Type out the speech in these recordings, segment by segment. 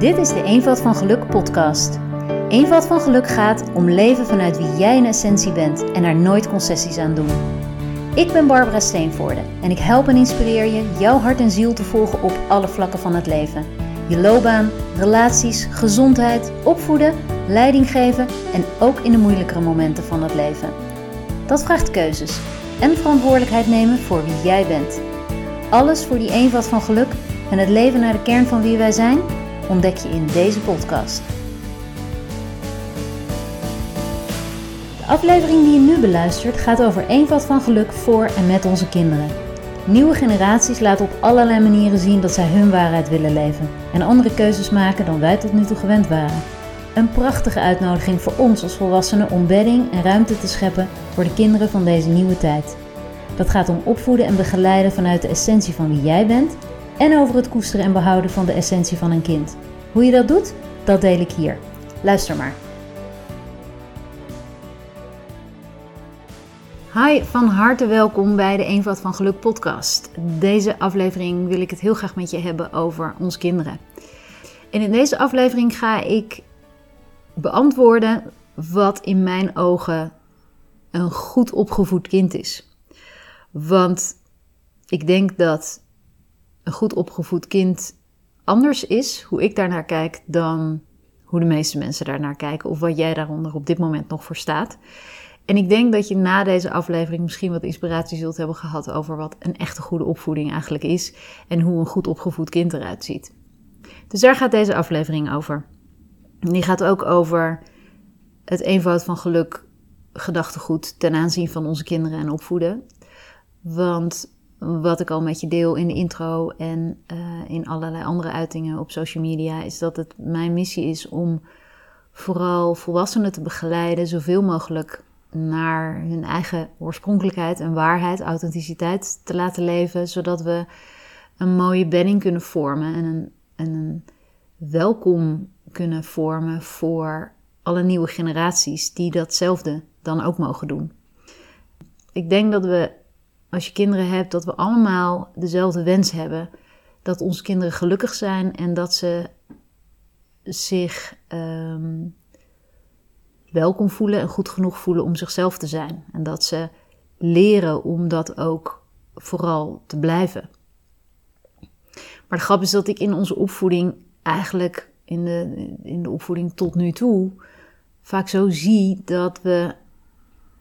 Dit is de Eenvoud van Geluk podcast. Eenvoud van Geluk gaat om leven vanuit wie jij in essentie bent en er nooit concessies aan doen. Ik ben Barbara Steenvoorde en ik help en inspireer je jouw hart en ziel te volgen op alle vlakken van het leven. Je loopbaan, relaties, gezondheid, opvoeden, leiding geven en ook in de moeilijkere momenten van het leven. Dat vraagt keuzes en verantwoordelijkheid nemen voor wie jij bent. Alles voor die eenvoud van geluk en het leven naar de kern van wie wij zijn, ontdek je in deze podcast. De aflevering die je nu beluistert gaat over eenvoud van geluk voor en met onze kinderen. Nieuwe generaties laten op allerlei manieren zien dat zij hun waarheid willen leven en andere keuzes maken dan wij tot nu toe gewend waren. Een prachtige uitnodiging voor ons als volwassenen om bedding en ruimte te scheppen voor de kinderen van deze nieuwe tijd. Dat gaat om opvoeden en begeleiden vanuit de essentie van wie jij bent en over het koesteren en behouden van de essentie van een kind. Hoe je dat doet, dat deel ik hier. Luister maar. Hi, van harte welkom bij de Eenvoud van Geluk podcast. Deze aflevering wil ik het heel graag met je hebben over ons kinderen. En in deze aflevering ga ik beantwoorden wat in mijn ogen een goed opgevoed kind is. Want ik denk dat een goed opgevoed kind anders is, hoe ik daarnaar kijk, dan hoe de meeste mensen daarnaar kijken. Of wat jij daaronder op dit moment nog voor staat. En ik denk dat je na deze aflevering misschien wat inspiratie zult hebben gehad over wat een echte goede opvoeding eigenlijk is. En hoe een goed opgevoed kind eruit ziet. Dus daar gaat deze aflevering over. Die gaat ook over het eenvoud van geluk, gedachtegoed ten aanzien van onze kinderen en opvoeden. Want wat ik al met je deel in de intro en uh, in allerlei andere uitingen op social media, is dat het mijn missie is om vooral volwassenen te begeleiden, zoveel mogelijk naar hun eigen oorspronkelijkheid en waarheid, authenticiteit te laten leven, zodat we een mooie bedding kunnen vormen en een, en een welkom kunnen vormen voor alle nieuwe generaties die datzelfde dan ook mogen doen. Ik denk dat we als je kinderen hebt, dat we allemaal dezelfde wens hebben. Dat onze kinderen gelukkig zijn en dat ze zich um, welkom voelen en goed genoeg voelen om zichzelf te zijn. En dat ze leren om dat ook vooral te blijven. Maar de grap is dat ik in onze opvoeding eigenlijk in de, in de opvoeding tot nu toe vaak zo zie dat we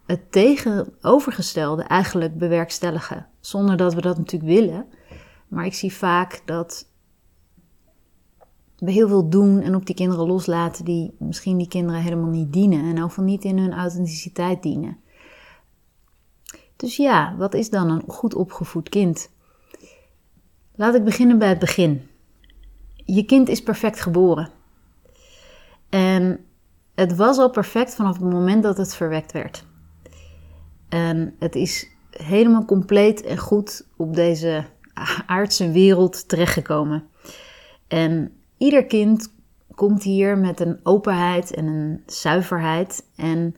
het tegenovergestelde eigenlijk bewerkstelligen. Zonder dat we dat natuurlijk willen. Maar ik zie vaak dat we heel veel doen en op die kinderen loslaten die misschien die kinderen helemaal niet dienen. En ook niet in hun authenticiteit dienen. Dus ja, wat is dan een goed opgevoed kind? Laat ik beginnen bij het begin. Je kind is perfect geboren. En het was al perfect vanaf het moment dat het verwekt werd. En het is helemaal compleet en goed op deze aardse wereld terechtgekomen. En ieder kind komt hier met een openheid en een zuiverheid en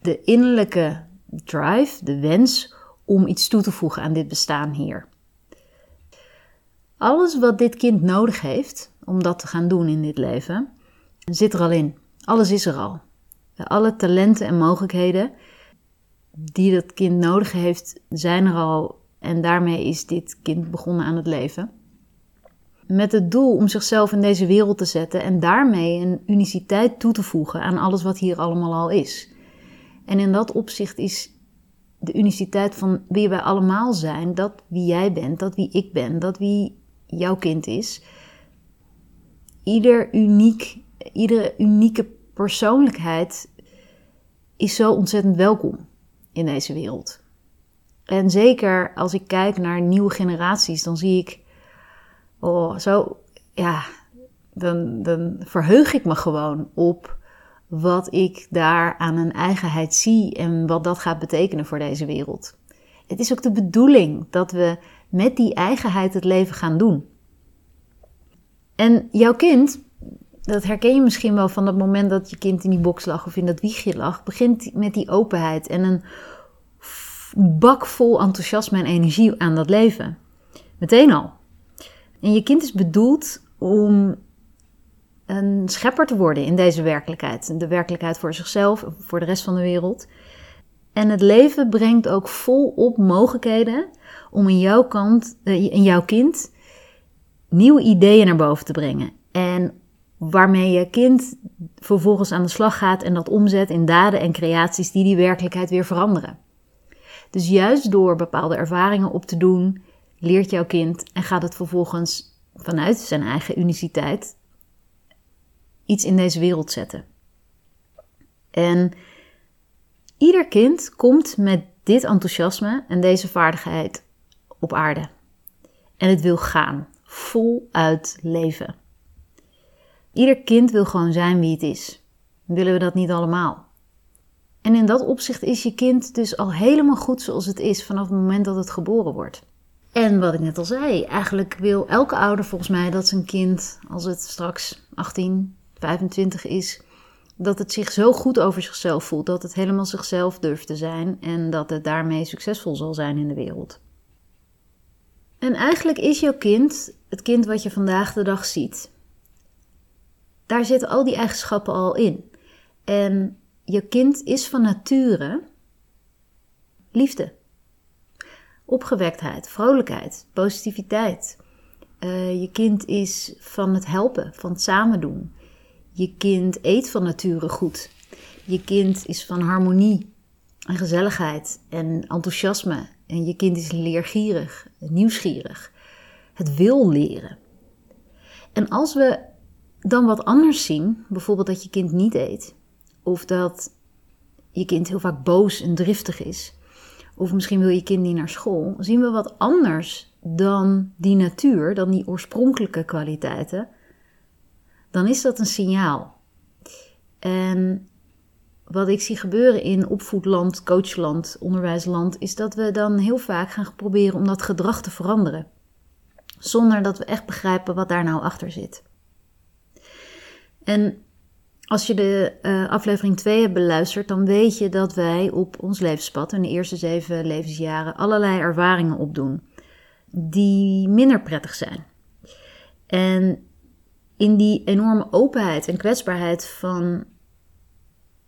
de innerlijke drive, de wens om iets toe te voegen aan dit bestaan hier. Alles wat dit kind nodig heeft om dat te gaan doen in dit leven, zit er al in. Alles is er al. Alle talenten en mogelijkheden die dat kind nodig heeft, zijn er al. En daarmee is dit kind begonnen aan het leven. Met het doel om zichzelf in deze wereld te zetten en daarmee een uniciteit toe te voegen aan alles wat hier allemaal al is. En in dat opzicht is de uniciteit van wie wij allemaal zijn, dat wie jij bent, dat wie ik ben, dat wie jouw kind is. Ieder uniek, iedere unieke persoonlijkheid is zo ontzettend welkom in deze wereld. En zeker als ik kijk naar nieuwe generaties, dan zie ik, oh, zo, ja, dan, dan verheug ik me gewoon op wat ik daar aan een eigenheid zie en wat dat gaat betekenen voor deze wereld. Het is ook de bedoeling dat we met die eigenheid het leven gaan doen. En jouw kind, dat herken je misschien wel van het moment dat je kind in die box lag of in dat wiegje lag, begint met die openheid en een bak vol enthousiasme en energie aan dat leven. Meteen al. En je kind is bedoeld om een schepper te worden in deze werkelijkheid. De werkelijkheid voor zichzelf, voor de rest van de wereld. En het leven brengt ook volop mogelijkheden om in jouw, kant, eh, in jouw kind nieuwe ideeën naar boven te brengen. En waarmee je kind vervolgens aan de slag gaat en dat omzet in daden en creaties die die werkelijkheid weer veranderen. Dus juist door bepaalde ervaringen op te doen, leert jouw kind en gaat het vervolgens vanuit zijn eigen uniciteit iets in deze wereld zetten. En ieder kind komt met dit enthousiasme en deze vaardigheid op aarde. En het wil gaan, voluit leven. Ieder kind wil gewoon zijn wie het is. Willen we dat niet allemaal? En in dat opzicht is je kind dus al helemaal goed zoals het is vanaf het moment dat het geboren wordt. En wat ik net al zei, eigenlijk wil elke ouder volgens mij dat zijn kind, als het straks 18, 25 is, dat het zich zo goed over zichzelf voelt, dat het helemaal zichzelf durft te zijn en dat het daarmee succesvol zal zijn in de wereld. En eigenlijk is jouw kind, het kind wat je vandaag de dag ziet, daar zitten al die eigenschappen al in. En je kind is van nature liefde, opgewektheid, vrolijkheid, positiviteit. Uh, je kind is van het helpen, van het samen doen. Je kind eet van nature goed. Je kind is van harmonie en gezelligheid en enthousiasme. En je kind is leergierig, nieuwsgierig. Het wil leren. En als we dan wat anders zien, bijvoorbeeld dat je kind niet eet, of dat je kind heel vaak boos en driftig is, of misschien wil je kind niet naar school, zien we wat anders dan die natuur, dan die oorspronkelijke kwaliteiten dan is dat een signaal. En wat ik zie gebeuren in opvoedland, coachland, onderwijsland, is dat we dan heel vaak gaan proberen om dat gedrag te veranderen. Zonder dat we echt begrijpen wat daar nou achter zit. En als je de uh, aflevering 2 hebt beluisterd, dan weet je dat wij op ons levenspad in de eerste zeven levensjaren allerlei ervaringen opdoen die minder prettig zijn. En in die enorme openheid en kwetsbaarheid van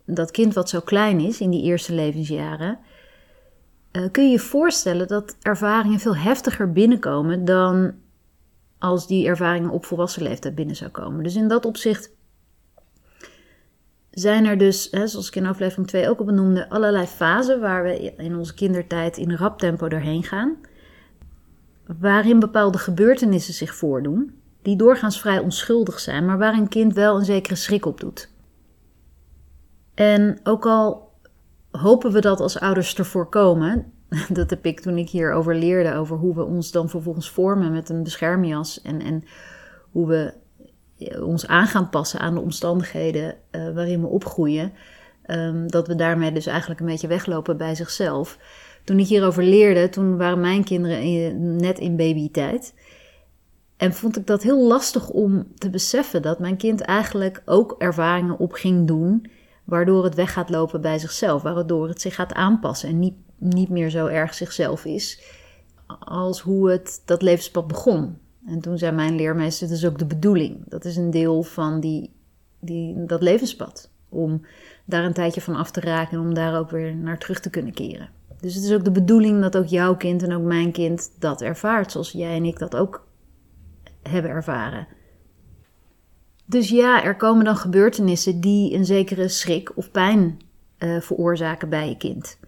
dat kind wat zo klein is in die eerste levensjaren, uh, kun je je voorstellen dat ervaringen veel heftiger binnenkomen dan als die ervaringen op volwassen leeftijd binnen zou komen. Dus in dat opzicht zijn er dus, hè, zoals ik in aflevering 2 ook al benoemde, allerlei fasen waar we in onze kindertijd in rap tempo doorheen gaan, waarin bepaalde gebeurtenissen zich voordoen die doorgaans vrij onschuldig zijn, maar waar een kind wel een zekere schrik op doet. En ook al hopen we dat als ouders te voorkomen, dat heb ik toen ik hierover leerde, over hoe we ons dan vervolgens vormen met een beschermjas en, en hoe we ons aan gaan passen aan de omstandigheden uh, waarin we opgroeien, um, dat we daarmee dus eigenlijk een beetje weglopen bij zichzelf. Toen ik hierover leerde, toen waren mijn kinderen net in babytijd. En vond ik dat heel lastig om te beseffen dat mijn kind eigenlijk ook ervaringen op ging doen, waardoor het weg gaat lopen bij zichzelf, waardoor het zich gaat aanpassen en niet, niet meer zo erg zichzelf is als hoe het dat levenspad begon. En toen zei mijn leermeester, dat is ook de bedoeling. Dat is een deel van die, die, dat levenspad. Om daar een tijdje van af te raken en om daar ook weer naar terug te kunnen keren. Dus het is ook de bedoeling dat ook jouw kind en ook mijn kind dat ervaart, zoals jij en ik dat ook hebben ervaren. Dus ja, er komen dan gebeurtenissen die een zekere schrik of pijn uh, veroorzaken bij je kind.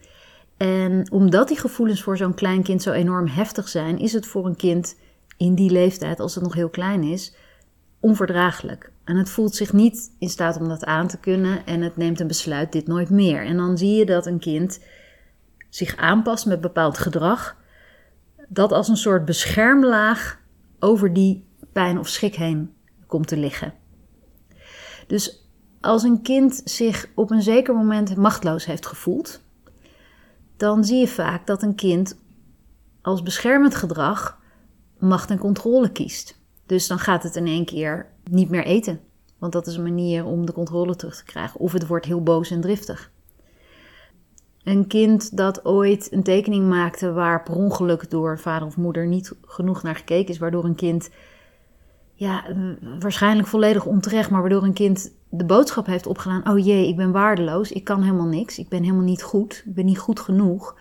En omdat die gevoelens voor zo'n klein kind zo enorm heftig zijn, is het voor een kind in die leeftijd, als het nog heel klein is, onverdraaglijk. En het voelt zich niet in staat om dat aan te kunnen en het neemt een besluit dit nooit meer. En dan zie je dat een kind zich aanpast met bepaald gedrag, dat als een soort beschermlaag over die pijn of schrik heen komt te liggen. Dus als een kind zich op een zeker moment machtloos heeft gevoeld, dan zie je vaak dat een kind als beschermend gedrag macht en controle kiest. Dus dan gaat het in één keer niet meer eten. Want dat is een manier om de controle terug te krijgen. Of het wordt heel boos en driftig. Een kind dat ooit een tekening maakte waar per ongeluk door vader of moeder niet genoeg naar gekeken is, waardoor een kind ja, waarschijnlijk volledig onterecht, maar waardoor een kind de boodschap heeft opgedaan: oh jee, ik ben waardeloos, ik kan helemaal niks, ik ben helemaal niet goed, ik ben niet goed genoeg.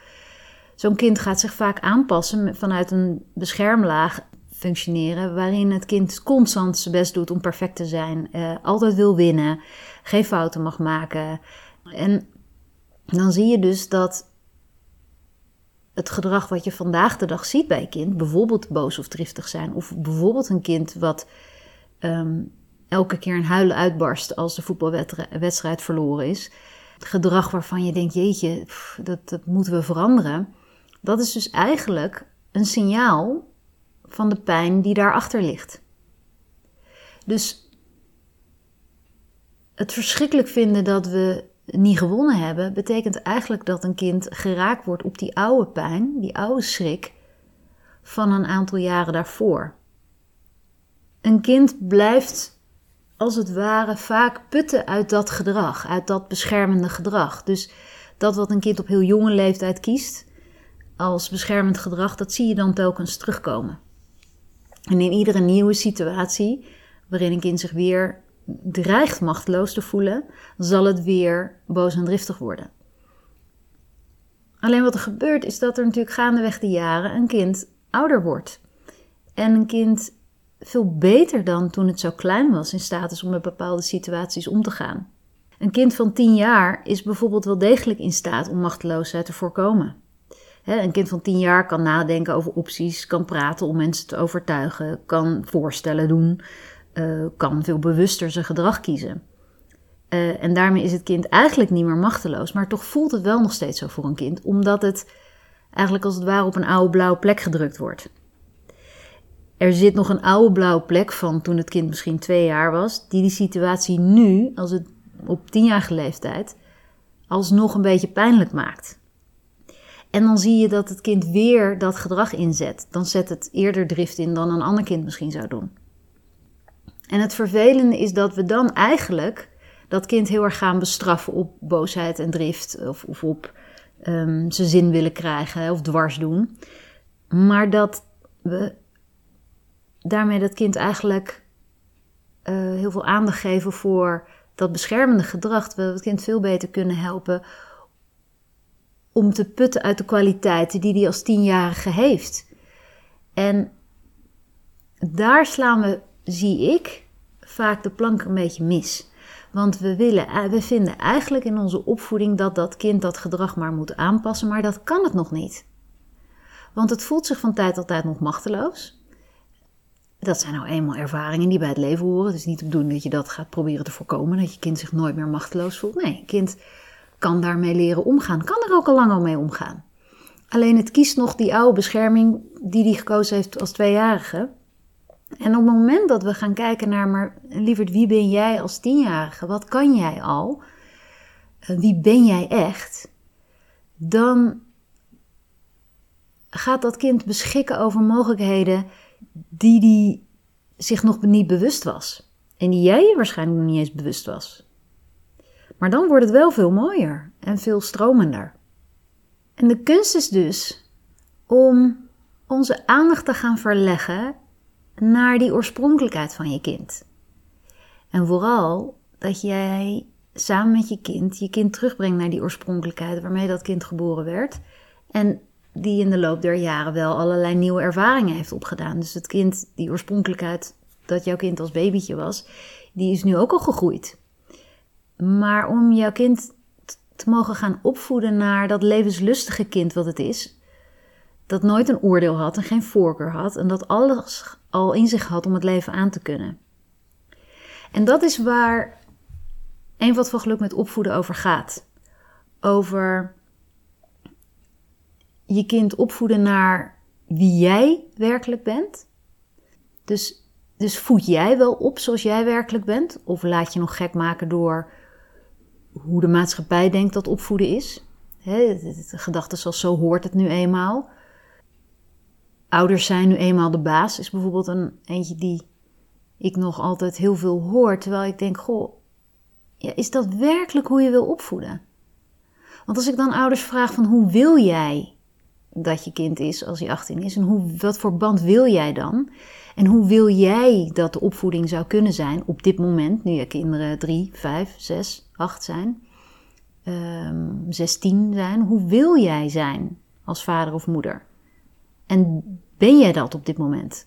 Zo'n kind gaat zich vaak aanpassen vanuit een beschermlaag functioneren, waarin het kind constant zijn best doet om perfect te zijn, uh, altijd wil winnen, geen fouten mag maken. En dan zie je dus dat het gedrag wat je vandaag de dag ziet bij een kind, bijvoorbeeld boos of driftig zijn, of bijvoorbeeld een kind wat ehm, elke keer een huilen uitbarst als de voetbalwedstrijd verloren is, gedrag waarvan je denkt, jeetje, dat, dat moeten we veranderen, dat is dus eigenlijk een signaal van de pijn die daarachter ligt. Dus het verschrikkelijk vinden dat we niet gewonnen hebben, betekent eigenlijk dat een kind geraakt wordt op die oude pijn, die oude schrik van een aantal jaren daarvoor. Een kind blijft als het ware vaak putten uit dat gedrag, uit dat beschermende gedrag. Dus dat wat een kind op heel jonge leeftijd kiest als beschermend gedrag, dat zie je dan telkens terugkomen. En in iedere nieuwe situatie waarin een kind zich weer dreigt machteloos te voelen, zal het weer boos en driftig worden. Alleen wat er gebeurt is dat er natuurlijk gaandeweg de jaren een kind ouder wordt. En een kind veel beter dan toen het zo klein was in staat is om met bepaalde situaties om te gaan. Een kind van 10 jaar is bijvoorbeeld wel degelijk in staat om machteloosheid te voorkomen. Een kind van 10 jaar kan nadenken over opties, kan praten om mensen te overtuigen, kan voorstellen doen, uh, kan veel bewuster zijn gedrag kiezen. Uh, en daarmee is het kind eigenlijk niet meer machteloos, maar toch voelt het wel nog steeds zo voor een kind, omdat het eigenlijk als het ware op een oude blauwe plek gedrukt wordt. Er zit nog een oude blauwe plek van toen het kind misschien twee jaar was, die die situatie nu, als het op tienjarige leeftijd, alsnog een beetje pijnlijk maakt. En dan zie je dat het kind weer dat gedrag inzet. Dan zet het eerder drift in dan een ander kind misschien zou doen. En het vervelende is dat we dan eigenlijk dat kind heel erg gaan bestraffen op boosheid en drift of, of op um, zijn zin willen krijgen of dwars doen. Maar dat we daarmee dat kind eigenlijk uh, heel veel aandacht geven voor dat beschermende gedrag. We het kind veel beter kunnen helpen om te putten uit de kwaliteiten die hij als tienjarige heeft. En daar slaan we zie ik, vaak de plank een beetje mis. Want we, willen, eh, we vinden eigenlijk in onze opvoeding dat dat kind dat gedrag maar moet aanpassen, maar dat kan het nog niet. Want het voelt zich van tijd tot tijd nog machteloos. Dat zijn nou eenmaal ervaringen die bij het leven horen. Het is niet bedoeling dat je dat gaat proberen te voorkomen, dat je kind zich nooit meer machteloos voelt. Nee, kind kan daarmee leren omgaan, kan er ook al lang al mee omgaan. Alleen het kiest nog die oude bescherming die hij gekozen heeft als tweejarige. En op het moment dat we gaan kijken naar, maar lieverd, wie ben jij als tienjarige? Wat kan jij al? Eh, wie ben jij echt? Dan gaat dat kind beschikken over mogelijkheden die die zich nog niet bewust was. En die jij je waarschijnlijk nog niet eens bewust was. Maar dan wordt het wel veel mooier en veel stromender. En de kunst is dus om onze aandacht te gaan verleggen naar die oorspronkelijkheid van je kind. En vooral dat jij samen met je kind je kind terugbrengt naar die oorspronkelijkheid waarmee dat kind geboren werd. En die in de loop der jaren wel allerlei nieuwe ervaringen heeft opgedaan. Dus het kind, die oorspronkelijkheid dat jouw kind als babytje was, die is nu ook al gegroeid. Maar om jouw kind te mogen gaan opvoeden naar dat levenslustige kind wat het is, dat nooit een oordeel had en geen voorkeur had en dat alles al in zich had om het leven aan te kunnen. En dat is waar een wat van geluk met opvoeden over gaat. Over je kind opvoeden naar wie jij werkelijk bent. Dus, dus voed jij wel op zoals jij werkelijk bent? Of laat je nog gek maken door hoe de maatschappij denkt dat opvoeden is? de gedachte zoals zo hoort het nu eenmaal ouders zijn nu eenmaal de baas, is bijvoorbeeld een eentje die ik nog altijd heel veel hoor. Terwijl ik denk, goh, is dat werkelijk hoe je wil opvoeden? Want als ik dan ouders vraag van hoe wil jij dat je kind is als hij 18 is? En hoe, wat voor band wil jij dan? En hoe wil jij dat de opvoeding zou kunnen zijn op dit moment, nu je kinderen 3, 5, 6, 8 zijn, um, 16 zijn? Hoe wil jij zijn als vader of moeder? En ben jij dat op dit moment?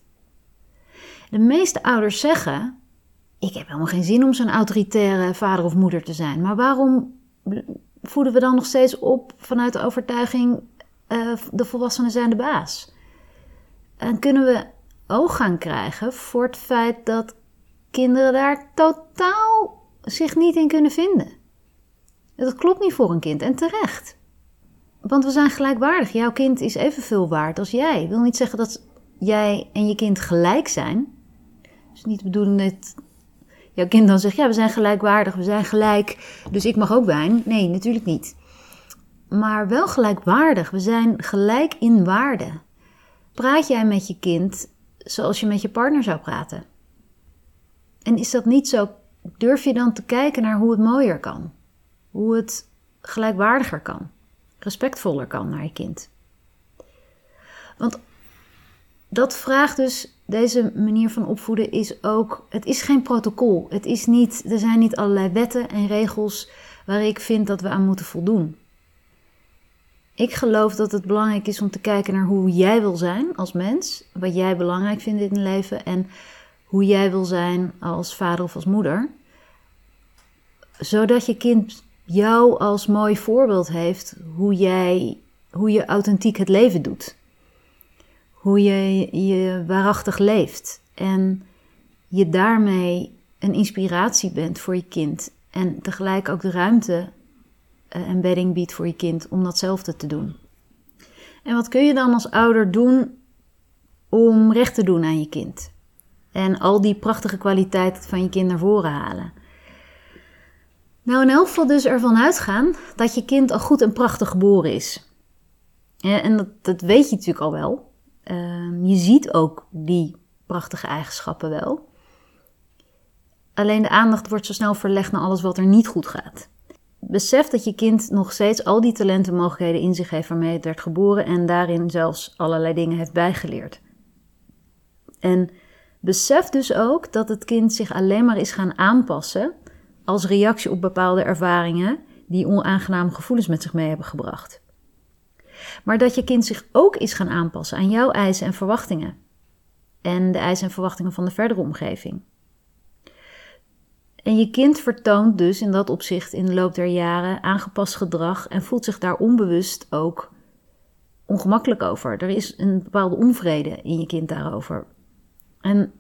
De meeste ouders zeggen: Ik heb helemaal geen zin om zo'n autoritaire vader of moeder te zijn. Maar waarom voeden we dan nog steeds op vanuit de overtuiging: uh, de volwassenen zijn de baas? En kunnen we oog gaan krijgen voor het feit dat kinderen daar totaal zich niet in kunnen vinden? Dat klopt niet voor een kind en terecht. Want we zijn gelijkwaardig. Jouw kind is evenveel waard als jij. Ik wil niet zeggen dat jij en je kind gelijk zijn. Dus niet bedoelen dat jouw kind dan zegt: ja, we zijn gelijkwaardig, we zijn gelijk, dus ik mag ook wijn. Nee, natuurlijk niet. Maar wel gelijkwaardig. We zijn gelijk in waarde. Praat jij met je kind zoals je met je partner zou praten? En is dat niet zo? Durf je dan te kijken naar hoe het mooier kan? Hoe het gelijkwaardiger kan? Respectvoller kan naar je kind? Want dat vraagt dus, deze manier van opvoeden is ook, het is geen protocol. Het is niet, er zijn niet allerlei wetten en regels waar ik vind dat we aan moeten voldoen. Ik geloof dat het belangrijk is om te kijken naar hoe jij wil zijn als mens, wat jij belangrijk vindt in het leven en hoe jij wil zijn als vader of als moeder. Zodat je kind jou als mooi voorbeeld heeft hoe jij, hoe je authentiek het leven doet hoe je je waarachtig leeft. En je daarmee een inspiratie bent voor je kind. En tegelijk ook de ruimte en bedding biedt voor je kind om datzelfde te doen. En wat kun je dan als ouder doen om recht te doen aan je kind? En al die prachtige kwaliteiten van je kind naar voren halen. Nou, in elk geval dus ervan uitgaan dat je kind al goed en prachtig geboren is. En dat, dat weet je natuurlijk al wel. Ehm, je ziet ook die prachtige eigenschappen wel. Alleen de aandacht wordt zo snel verlegd naar alles wat er niet goed gaat. Besef dat je kind nog steeds al die talenten en mogelijkheden in zich heeft waarmee het werd geboren en daarin zelfs allerlei dingen heeft bijgeleerd. En besef dus ook dat het kind zich alleen maar is gaan aanpassen als reactie op bepaalde ervaringen die onaangename gevoelens met zich mee hebben gebracht. Maar dat je kind zich ook is gaan aanpassen aan jouw eisen en verwachtingen. En de eisen en verwachtingen van de verdere omgeving. En je kind vertoont dus in dat opzicht in de loop der jaren aangepast gedrag en voelt zich daar onbewust ook ongemakkelijk over. Er is een bepaalde onvrede in je kind daarover. En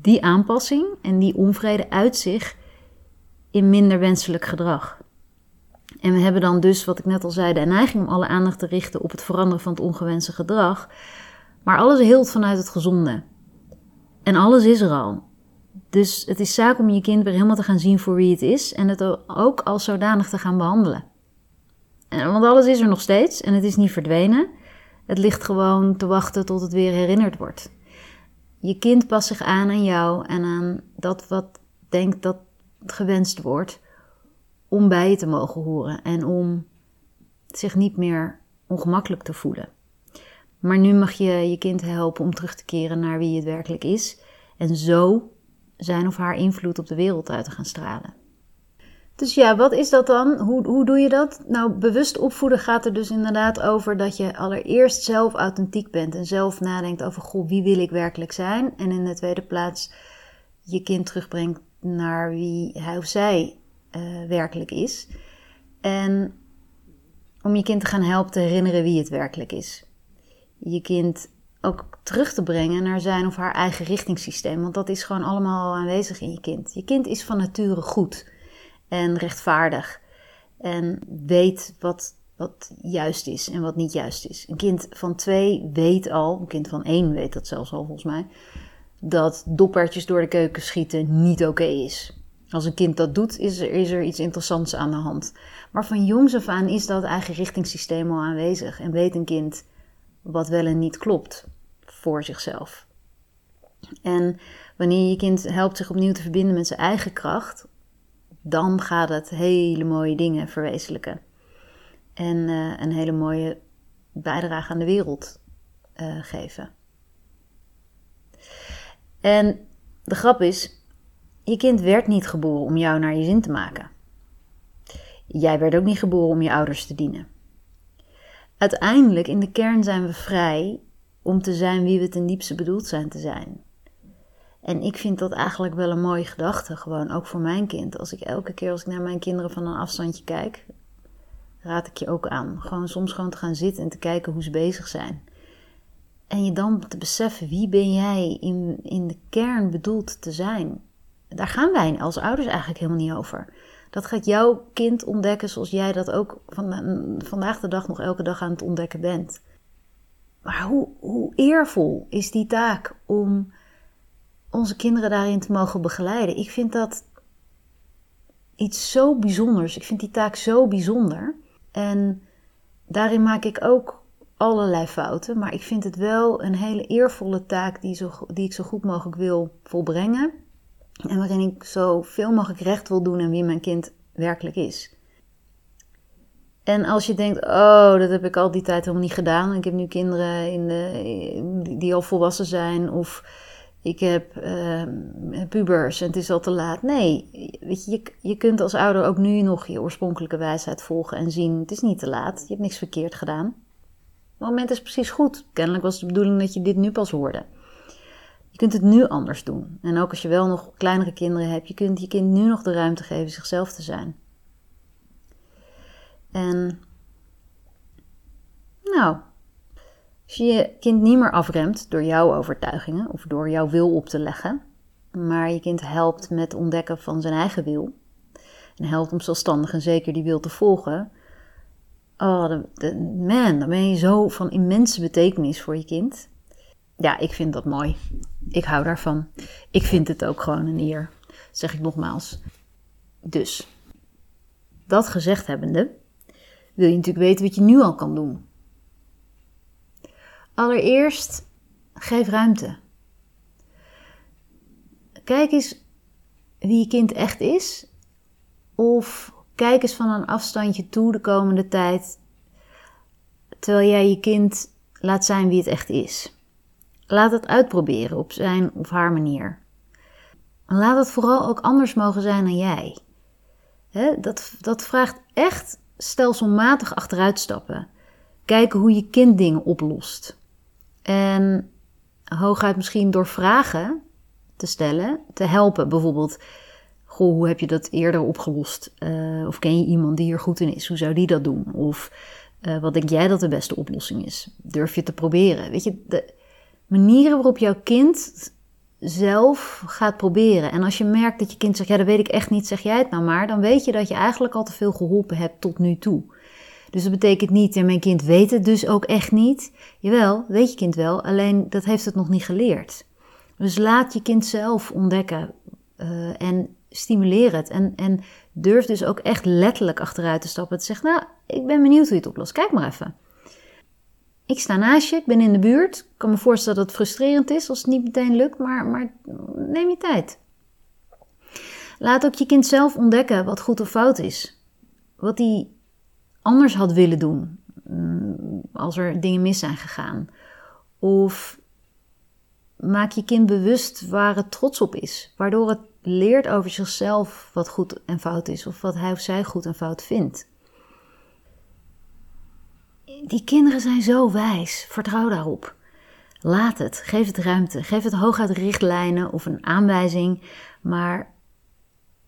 die aanpassing en die onvrede uit zich in minder wenselijk gedrag. En we hebben dan dus, wat ik net al zei, de neiging om alle aandacht te richten op het veranderen van het ongewenste gedrag. Maar alles hield vanuit het gezonde. En alles is er al. Dus het is zaak om je kind weer helemaal te gaan zien voor wie het is en het ook als zodanig te gaan behandelen. En, want alles is er nog steeds en het is niet verdwenen. Het ligt gewoon te wachten tot het weer herinnerd wordt. Je kind past zich aan aan jou en aan dat wat denkt dat gewenst wordt om bij je te mogen horen en om zich niet meer ongemakkelijk te voelen. Maar nu mag je je kind helpen om terug te keren naar wie het werkelijk is en zo zijn of haar invloed op de wereld uit te gaan stralen. Dus ja, wat is dat dan? Hoe, hoe doe je dat? Nou, bewust opvoeden gaat er dus inderdaad over dat je allereerst zelf authentiek bent en zelf nadenkt over, goh, wie wil ik werkelijk zijn? En in de tweede plaats je kind terugbrengt naar wie hij of zij uh, werkelijk is. En om je kind te gaan helpen te herinneren wie het werkelijk is. Je kind ook terug te brengen naar zijn of haar eigen richtingssysteem. Want dat is gewoon allemaal aanwezig in je kind. Je kind is van nature goed en rechtvaardig. En weet wat, wat juist is en wat niet juist is. Een kind van twee weet al, een kind van één weet dat zelfs al volgens mij, dat doppertjes door de keuken schieten niet oké is. Als een kind dat doet, is er, is er iets interessants aan de hand. Maar van jongs af aan is dat eigen richtingssysteem al aanwezig. En weet een kind wat wel en niet klopt voor zichzelf. En wanneer je kind helpt zich opnieuw te verbinden met zijn eigen kracht, dan gaat het hele mooie dingen verwezenlijken. En uh, een hele mooie bijdrage aan de wereld uh, geven. En de grap is, je kind werd niet geboren om jou naar je zin te maken. Jij werd ook niet geboren om je ouders te dienen. Uiteindelijk, in de kern zijn we vrij om te zijn wie we ten diepste bedoeld zijn te zijn. En ik vind dat eigenlijk wel een mooie gedachte, gewoon ook voor mijn kind. Als ik elke keer als ik naar mijn kinderen van een afstandje kijk, raad ik je ook aan. Gewoon soms gewoon te gaan zitten en te kijken hoe ze bezig zijn. En je dan te beseffen, wie ben jij in, in de kern bedoeld te zijn? Daar gaan wij als ouders eigenlijk helemaal niet over. Dat gaat jouw kind ontdekken zoals jij dat ook van, vandaag de dag nog elke dag aan het ontdekken bent. Maar hoe, hoe eervol is die taak om onze kinderen daarin te mogen begeleiden? Ik vind dat iets zo bijzonders. Ik vind die taak zo bijzonder. En daarin maak ik ook allerlei fouten. Maar ik vind het wel een hele eervolle taak die, zo, die ik zo goed mogelijk wil volbrengen. En waarin ik zoveel mogelijk recht wil doen aan wie mijn kind werkelijk is. En als je denkt, oh, dat heb ik al die tijd helemaal niet gedaan. Ik heb nu kinderen in die al volwassen zijn. Of ik heb uh, pubers en het is al te laat. Nee, weet je, je, je kunt als ouder ook nu nog je oorspronkelijke wijsheid volgen en zien: het is niet te laat, je hebt niks verkeerd gedaan. Het moment is precies goed. Kennelijk was de bedoeling dat je dit nu pas hoorde. Je kunt het nu anders doen. En ook als je wel nog kleinere kinderen hebt, je kunt je kind nu nog de ruimte geven zichzelf te zijn. En nou, als je je kind niet meer afremt door jouw overtuigingen of door jouw wil op te leggen, maar je kind helpt met ontdekken van zijn eigen wil en helpt om zelfstandig en zeker die wil te volgen, oh, de, man, dan ben je zo van immense betekenis voor je kind. Ja, ik vind dat mooi. Ik hou daarvan. Ik vind het ook gewoon een eer, zeg ik nogmaals. Dus, dat gezegd hebbende, wil je natuurlijk weten wat je nu al kan doen. Allereerst, geef ruimte. Kijk eens wie je kind echt is. Of kijk eens van een afstandje toe de komende tijd. Terwijl jij je kind laat zijn wie het echt is. Laat het uitproberen op zijn of haar manier. Laat het vooral ook anders mogen zijn dan jij. dat, dat vraagt echt stelselmatig achteruitstappen. Kijken hoe je kind dingen oplost. En hooguit misschien door vragen te stellen, te helpen. Bijvoorbeeld, goh, hoe heb je dat eerder opgelost? Uh, of ken je iemand die hier goed in is? Hoe zou die dat doen? Of uh, wat denk jij dat de beste oplossing is? Durf je te proberen? Weet je, de manieren waarop jouw kind zelf gaat proberen. En als je merkt dat je kind zegt, ja, dat weet ik echt niet, zeg jij het nou maar. Dan weet je dat je eigenlijk al te veel geholpen hebt tot nu toe. Dus dat betekent niet, en mijn kind weet het dus ook echt niet. Jawel, weet je kind wel, alleen dat heeft het nog niet geleerd. Dus laat je kind zelf ontdekken uh, en stimuleer het. En, en durf dus ook echt letterlijk achteruit te stappen. Te zeggen, nou, ik ben benieuwd hoe je het oplost. Kijk maar even. Ik sta naast je, ik ben in de buurt. Ik kan me voorstellen dat het frustrerend is als het niet meteen lukt, maar, maar neem je tijd. Laat ook je kind zelf ontdekken wat goed of fout is. Wat hij anders had willen doen mm, als er dingen mis zijn gegaan. Of maak je kind bewust waar het trots op is, waardoor het leert over zichzelf wat goed en fout is, of wat hij of zij goed en fout vindt. Die kinderen zijn zo wijs, vertrouw daarop. Laat het, geef het ruimte, geef het hooguit richtlijnen of een aanwijzing, maar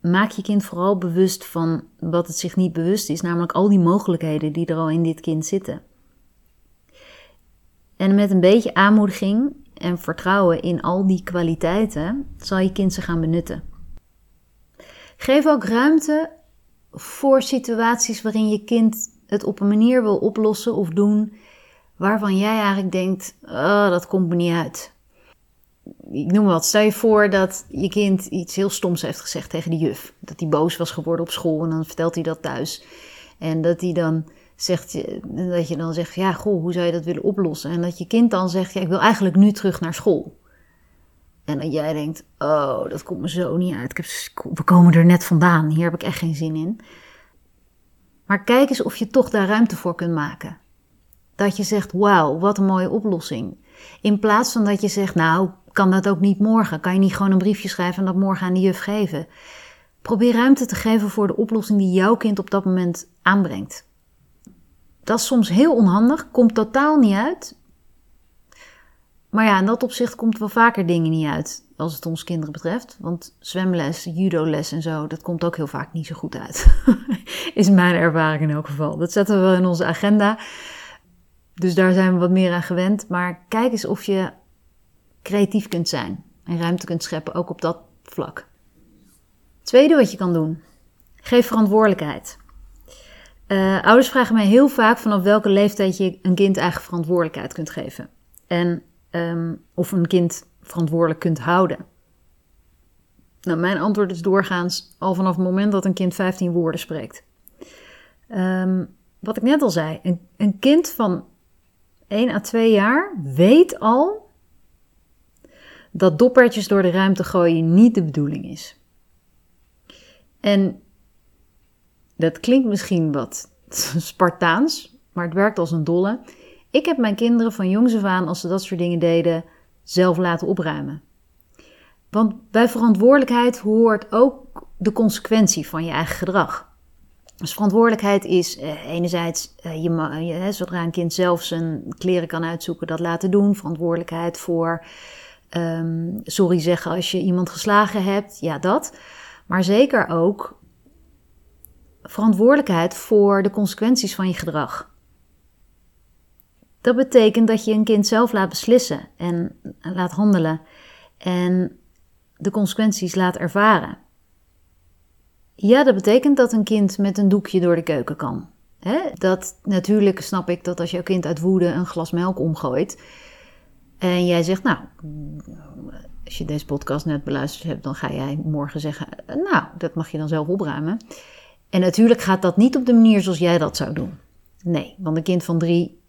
maak je kind vooral bewust van wat het zich niet bewust is, namelijk al die mogelijkheden die er al in dit kind zitten. En met een beetje aanmoediging en vertrouwen in al die kwaliteiten zal je kind ze gaan benutten. Geef ook ruimte voor situaties waarin je kind het op een manier wil oplossen of doen waarvan jij eigenlijk denkt: oh, dat komt me niet uit ik noem wat, stel je voor dat je kind iets heel stoms heeft gezegd tegen de juf. Dat hij boos was geworden op school en dan vertelt hij dat thuis. En dat hij dan zegt, dat je dan zegt, ja goh, hoe zou je dat willen oplossen? En dat je kind dan zegt, ja ik wil eigenlijk nu terug naar school. En dat jij denkt, oh, dat komt me zo niet uit. Ik heb, we komen er net vandaan, hier heb ik echt geen zin in. Maar kijk eens of je toch daar ruimte voor kunt maken. dat je zegt: Wauw, wat een mooie oplossing. In plaats van dat je zegt: Nou, kan dat ook niet morgen? Kan je niet gewoon een briefje schrijven en dat morgen aan de juf geven? Probeer ruimte te geven voor de oplossing die jouw kind op dat moment aanbrengt. Dat is soms heel onhandig, komt totaal niet uit. Maar ja, in dat opzicht komt wel vaker dingen niet uit als het ons kinderen betreft. Want zwemles, judoles en zo, dat komt ook heel vaak niet zo goed uit. Is mijn ervaring in elk geval. Dat zetten we wel in onze agenda. Dus daar zijn we wat meer aan gewend. Maar kijk eens of je creatief kunt zijn en ruimte kunt scheppen, ook op dat vlak. Tweede wat je kan doen, geef verantwoordelijkheid. Uh, ouders vragen mij heel vaak vanaf welke leeftijd je een kind eigen verantwoordelijkheid kunt geven. En um, of een kind verantwoordelijk kunt houden. Nou, mijn antwoord is doorgaans al vanaf het moment dat een kind 15 woorden spreekt. Um, wat ik net al zei, een, een kind van 1 à 2 jaar weet al dat doppertjes door de ruimte gooien niet de bedoeling is. En dat klinkt misschien wat Spartaans, maar het werkt als een dolle. Ik heb mijn kinderen van jongs af aan, als ze dat soort dingen deden, zelf laten opruimen. Want bij verantwoordelijkheid hoort ook de consequentie van je eigen gedrag. Dus verantwoordelijkheid is eh, enerzijds, eh, je, zodra een kind zelf zijn kleren kan uitzoeken, dat laten doen. Verantwoordelijkheid voor um, sorry zeggen als je iemand geslagen hebt, ja dat. Maar zeker ook verantwoordelijkheid voor de consequenties van je gedrag. Dat betekent dat je een kind zelf laat beslissen en laat handelen en de consequenties laat ervaren. Ja, dat betekent dat een kind met een doekje door de keuken kan. Dat natuurlijk snap ik dat als jouw kind uit woede een glas melk omgooit en jij zegt, nou, als je deze podcast net beluisterd hebt, dan ga jij morgen zeggen, nou, dat mag je dan zelf opruimen. En natuurlijk gaat dat niet op de manier zoals jij dat zou doen. Nee, want een kind van drie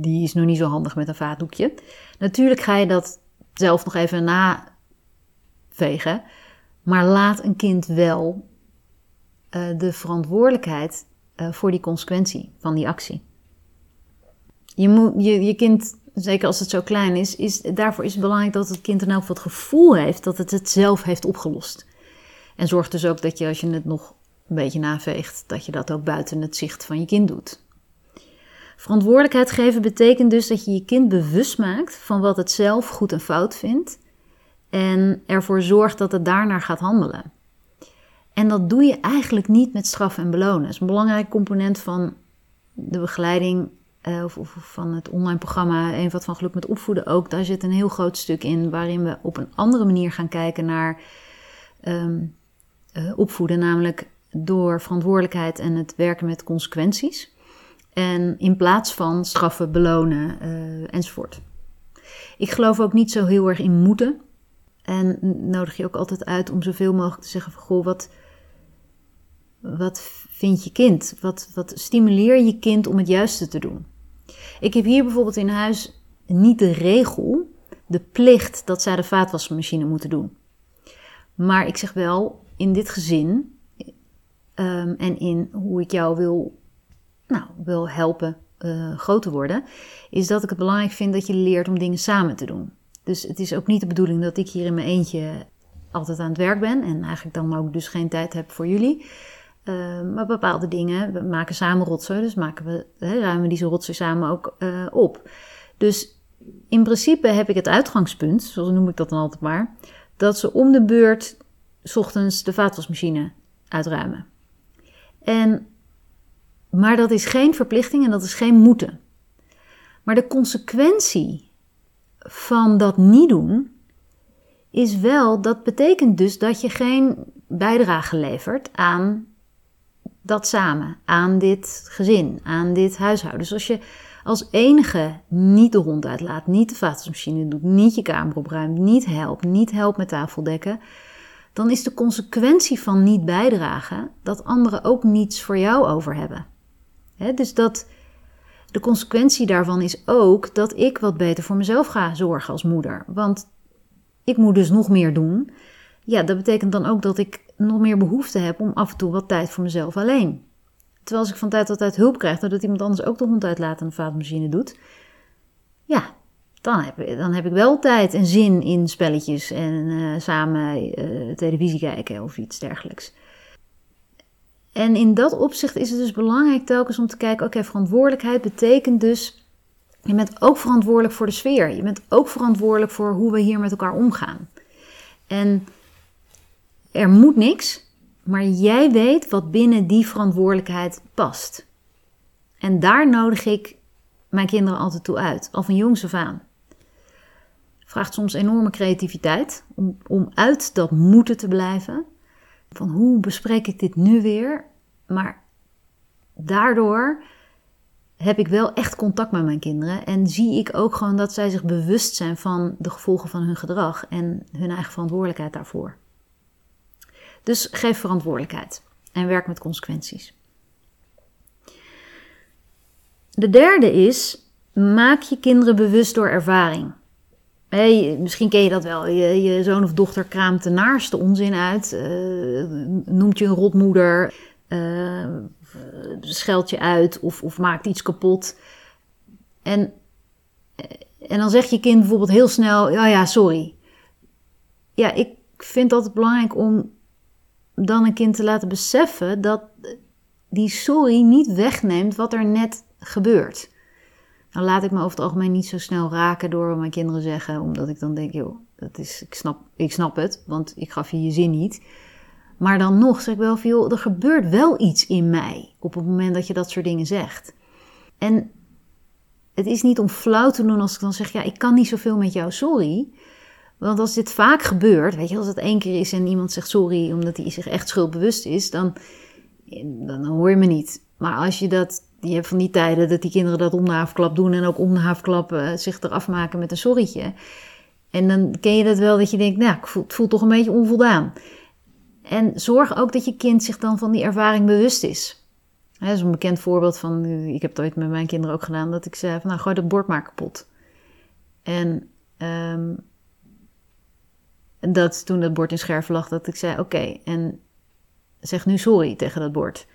die is nog niet zo handig met een vaatdoekje. Natuurlijk ga je dat zelf nog even navegen. Maar laat een kind wel uh, de verantwoordelijkheid uh, voor die consequentie van die actie. Je, moet, je, je kind, zeker als het zo klein is, is, daarvoor is het belangrijk dat het kind dan ook het gevoel heeft dat het het zelf heeft opgelost. En zorg dus ook dat je, als je het nog een beetje naveegt, dat je dat ook buiten het zicht van je kind doet. Verantwoordelijkheid geven betekent dus dat je je kind bewust maakt van wat het zelf goed en fout vindt en ervoor zorgt dat het daarnaar gaat handelen. En dat doe je eigenlijk niet met straf en belonen. Dat is een belangrijk component van de begeleiding uh, of, of, van het online programma Een van geluk met opvoeden ook. Daar zit een heel groot stuk in waarin we op een andere manier gaan kijken naar um, uh, opvoeden, namelijk door verantwoordelijkheid en het werken met consequenties. En in plaats van straffen, belonen uh, enzovoort. Ik geloof ook niet zo heel erg in moeten. En nodig je ook altijd uit om zoveel mogelijk te zeggen van... Goh, wat, wat vindt je kind? Wat, wat stimuleer je kind om het juiste te doen? Ik heb hier bijvoorbeeld in huis niet de regel, de plicht dat zij de vaatwasmachine moeten doen. Maar ik zeg wel, in dit gezin um, en in hoe ik jou wil nou, wil helpen uh, groot te worden, is dat ik het belangrijk vind dat je leert om dingen samen te doen. Dus het is ook niet de bedoeling dat ik hier in mijn eentje altijd aan het werk ben en eigenlijk dan ook dus geen tijd heb voor jullie. Uh, maar bepaalde dingen, we maken samen rotsen, dus maken we, hè, ruimen die rotsen samen ook uh, op. Dus in principe heb ik het uitgangspunt, zoals noem ik dat dan altijd maar, dat ze om de beurt s ochtends de vaatwasmachine uitruimen. En maar dat is geen verplichting en dat is geen moeten. Maar de consequentie van dat niet doen is wel, dat betekent dus dat je geen bijdrage levert aan dat samen, aan dit gezin, aan dit huishouden. Dus als je als enige niet de hond uitlaat, niet de vaatwasmachine doet, niet je kamer opruimt, niet helpt, niet helpt met tafeldekken, dan is de consequentie van niet bijdragen dat anderen ook niets voor jou over hebben dus dat de consequentie daarvan is ook dat ik wat beter voor mezelf ga zorgen als moeder. Want ik moet dus nog meer doen. Ja, dat betekent dan ook dat ik nog meer behoefte heb om af en toe wat tijd voor mezelf alleen Terwijl als ik van tijd tot tijd hulp krijg, doordat iemand anders ook de hond uitlaat en de vaatmachine doet, ja, dan heb, dan heb ik wel tijd en zin in spelletjes en eh, samen uh, televisie kijken of iets dergelijks. En in dat opzicht is het dus belangrijk telkens om te kijken: oké, verantwoordelijkheid betekent dus. Je bent ook verantwoordelijk voor de sfeer. Je bent ook verantwoordelijk voor hoe we hier met elkaar omgaan. En er moet niks, maar jij weet wat binnen die verantwoordelijkheid past. En daar nodig ik mijn kinderen altijd toe uit, al van jongs af aan. Vraagt soms enorme creativiteit om, om uit dat moeten te blijven. Van hoe bespreek ik dit nu weer? Maar daardoor heb ik wel echt contact met mijn kinderen en zie ik ook gewoon dat zij zich bewust zijn van de gevolgen van hun gedrag en hun eigen verantwoordelijkheid daarvoor. Dus geef verantwoordelijkheid en werk met consequenties. De derde is: maak je kinderen bewust door ervaring. Hey, misschien ken je dat wel. Je, zoon of dochter kraamt de naarste onzin uit, uh, noemt je een rotmoeder, uh, scheldt je uit of, of maakt iets kapot. En, en dan zegt je kind bijvoorbeeld heel snel: Ja, ja, sorry. Ja, ik vind dat belangrijk om dan een kind te laten beseffen dat die sorry niet wegneemt wat er net gebeurt. Dan laat ik me over het algemeen niet zo snel raken door wat mijn kinderen zeggen, omdat ik dan denk, joh, dat is, ik, snap, ik snap het, want ik gaf je je zin niet. Maar dan nog zeg ik wel van, joh, er gebeurt wel iets in mij op het moment dat je dat soort dingen zegt. En het is niet om flauw te doen als ik dan zeg, ja, ik kan niet zoveel met jou, sorry. Want als dit vaak gebeurt, weet je, als het één keer is en iemand zegt sorry omdat hij zich echt schuldbewust is, dan, dan hoor je me niet. Maar als je dat, je hebt van die tijden dat die kinderen dat om de haafklap doen en ook om de haafklap uh, zich eraf maken met een sorrytje. En dan ken je dat wel dat je denkt, nou, het voelt toch een beetje onvoldaan. En zorg ook dat je kind zich dan van die ervaring bewust is. dat is een bekend voorbeeld van, ik heb het ooit met mijn kinderen ook gedaan, dat ik zei van, nou, gooi dat bord maar kapot. En um, dat toen dat bord in scherven lag, dat ik zei: Oké, en zeg nu sorry tegen dat bord.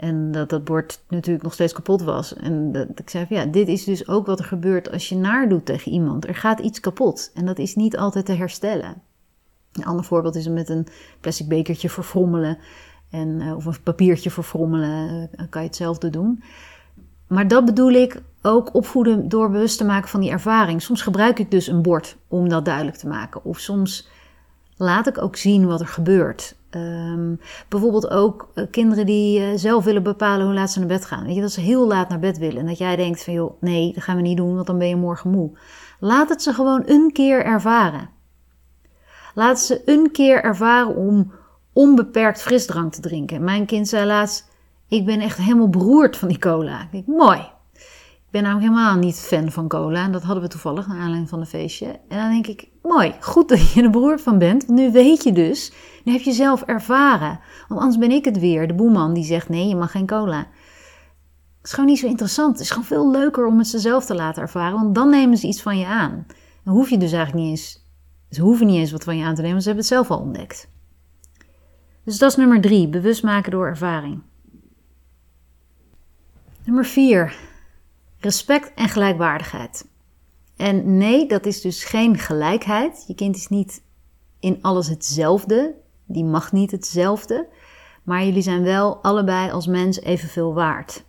En dat dat bord natuurlijk nog steeds kapot was. En dat ik zei: Ja, dit is dus ook wat er gebeurt als je naar doet tegen iemand. Er gaat iets kapot en dat is niet altijd te herstellen. Een ander voorbeeld is met een plastic bekertje verfrommelen. En, eh, of een papiertje verfrommelen, uh, kan je hetzelfde doen. Maar dat bedoel ik ook opvoeden door bewust te maken van die ervaring. Soms gebruik ik dus een bord om dat duidelijk te maken. Of soms laat ik ook zien wat er gebeurt. Um, bijvoorbeeld ook uh, kinderen die uh, zelf willen bepalen hoe laat ze naar bed gaan. Weet je, dat ze heel laat naar bed willen. En dat jij denkt van, joh, nee, dat gaan we niet doen, want dan ben je morgen moe. Laat het ze gewoon een keer ervaren. Laat ze een keer ervaren om onbeperkt frisdrank te drinken. Mijn kind zei laatst, ik ben echt helemaal beroerd van die cola. Ik denk, mooi, ben namelijk helemaal niet fan van cola. En dat hadden we toevallig naar aanleiding van een feestje. En dan denk ik, mooi, goed dat je er broer van bent. Want nu weet je dus, nu heb je zelf ervaren. Want anders ben ik het weer, de boeman die zegt, nee, je mag geen cola. Het is gewoon niet zo interessant. Het is gewoon veel leuker om het ze zelf te laten ervaren. Want dan nemen ze iets van je aan. Dan hoef je dus eigenlijk niet eens, ze hoeven niet eens wat van je aan te nemen. Ze hebben het zelf al ontdekt. Dus dat is nummer drie, bewust maken door ervaring. Nummer vier, Respect en gelijkwaardigheid. En nee, dat is dus geen gelijkheid. Je kind is niet in alles hetzelfde. Die mag niet hetzelfde. Maar jullie zijn wel allebei als mens evenveel waard.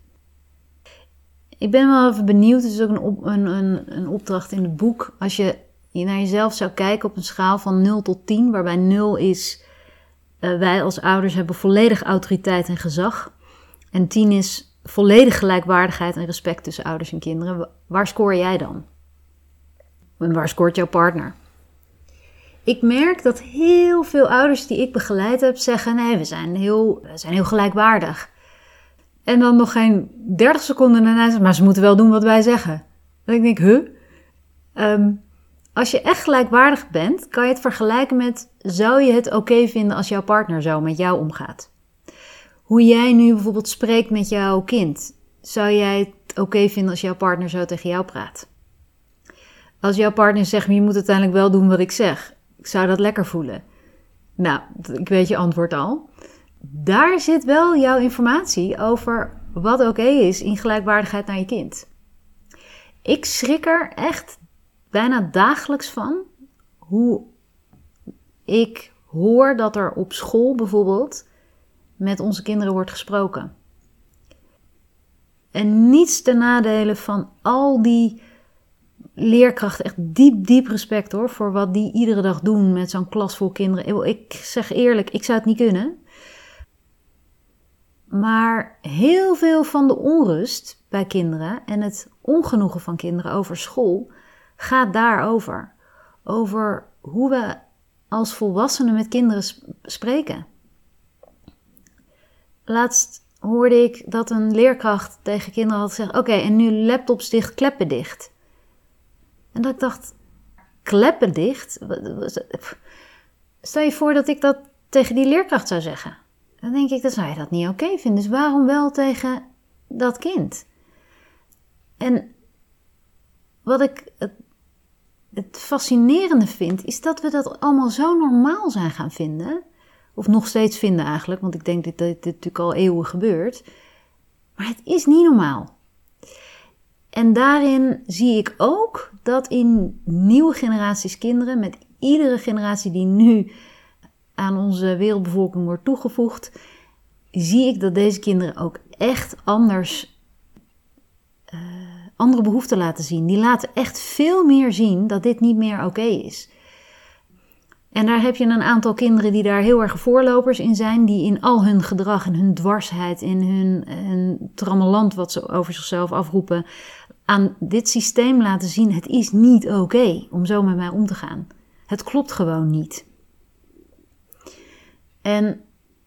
Ik ben wel even benieuwd. Het is ook een, een, een, een opdracht in het boek. Als je naar jezelf zou kijken op een schaal van 0 tot 10, waarbij 0 is uh, wij als ouders hebben volledig autoriteit en gezag. En 10 is volledige gelijkwaardigheid en respect tussen ouders en kinderen. Waar scoor jij dan? En waar scoort jouw partner? Ik merk dat heel veel ouders die ik begeleid heb zeggen: nee, we zijn heel, we zijn heel gelijkwaardig. En dan nog geen 30 seconden daarna maar ze moeten wel doen wat wij zeggen. Dan ik denk: huh? Um, als je echt gelijkwaardig bent, kan je het vergelijken met: zou je het oké vinden als jouw partner zo met jou omgaat? hoe jij nu bijvoorbeeld spreekt met jouw kind. Zou jij het oké vinden als jouw partner zo tegen jou praat? Als jouw partner zegt, je moet uiteindelijk wel doen wat ik zeg. Zou dat lekker voelen. Nou, ik weet je antwoord al. daar zit wel jouw informatie over wat oké is in gelijkwaardigheid naar je kind. Ik schrik er echt bijna dagelijks van hoe ik hoor dat er op school bijvoorbeeld met onze kinderen wordt gesproken. En niets ten nadele van al die leerkrachten. Echt diep, diep respect hoor. Voor wat die iedere dag doen met zo'n klas vol kinderen. Ik zeg eerlijk, ik zou het niet kunnen. Maar heel veel van de onrust bij kinderen en het ongenoegen van kinderen over school gaat daarover. Over hoe we als volwassenen met kinderen spreken. Laatst hoorde ik dat een leerkracht tegen kinderen had gezegd: Oké, en nu laptops dicht, kleppen dicht. En dat ik dacht: kleppen dicht? Stel je voor dat ik dat tegen die leerkracht zou zeggen. Dan denk ik, dan zou je dat niet oké vinden. Dus waarom wel tegen dat kind? En wat ik het, het fascinerende vind, is dat we dat allemaal zo normaal zijn gaan vinden. Of nog steeds vinden eigenlijk, want ik denk dat dit, dit natuurlijk al eeuwen gebeurt. Maar het is niet normaal. En daarin zie ik ook dat in nieuwe generaties kinderen, met iedere generatie die nu aan onze wereldbevolking wordt toegevoegd, zie ik dat deze kinderen ook echt anders, uh, andere behoeften laten zien. Die laten echt veel meer zien dat dit niet meer oké is. En daar heb je een aantal kinderen die daar heel erg voorlopers in zijn, die in al hun gedrag en hun dwarsheid, in hun, hun trammeland wat ze over zichzelf afroepen, aan dit systeem laten zien: het is niet oké om zo met mij om te gaan. Het klopt gewoon niet. En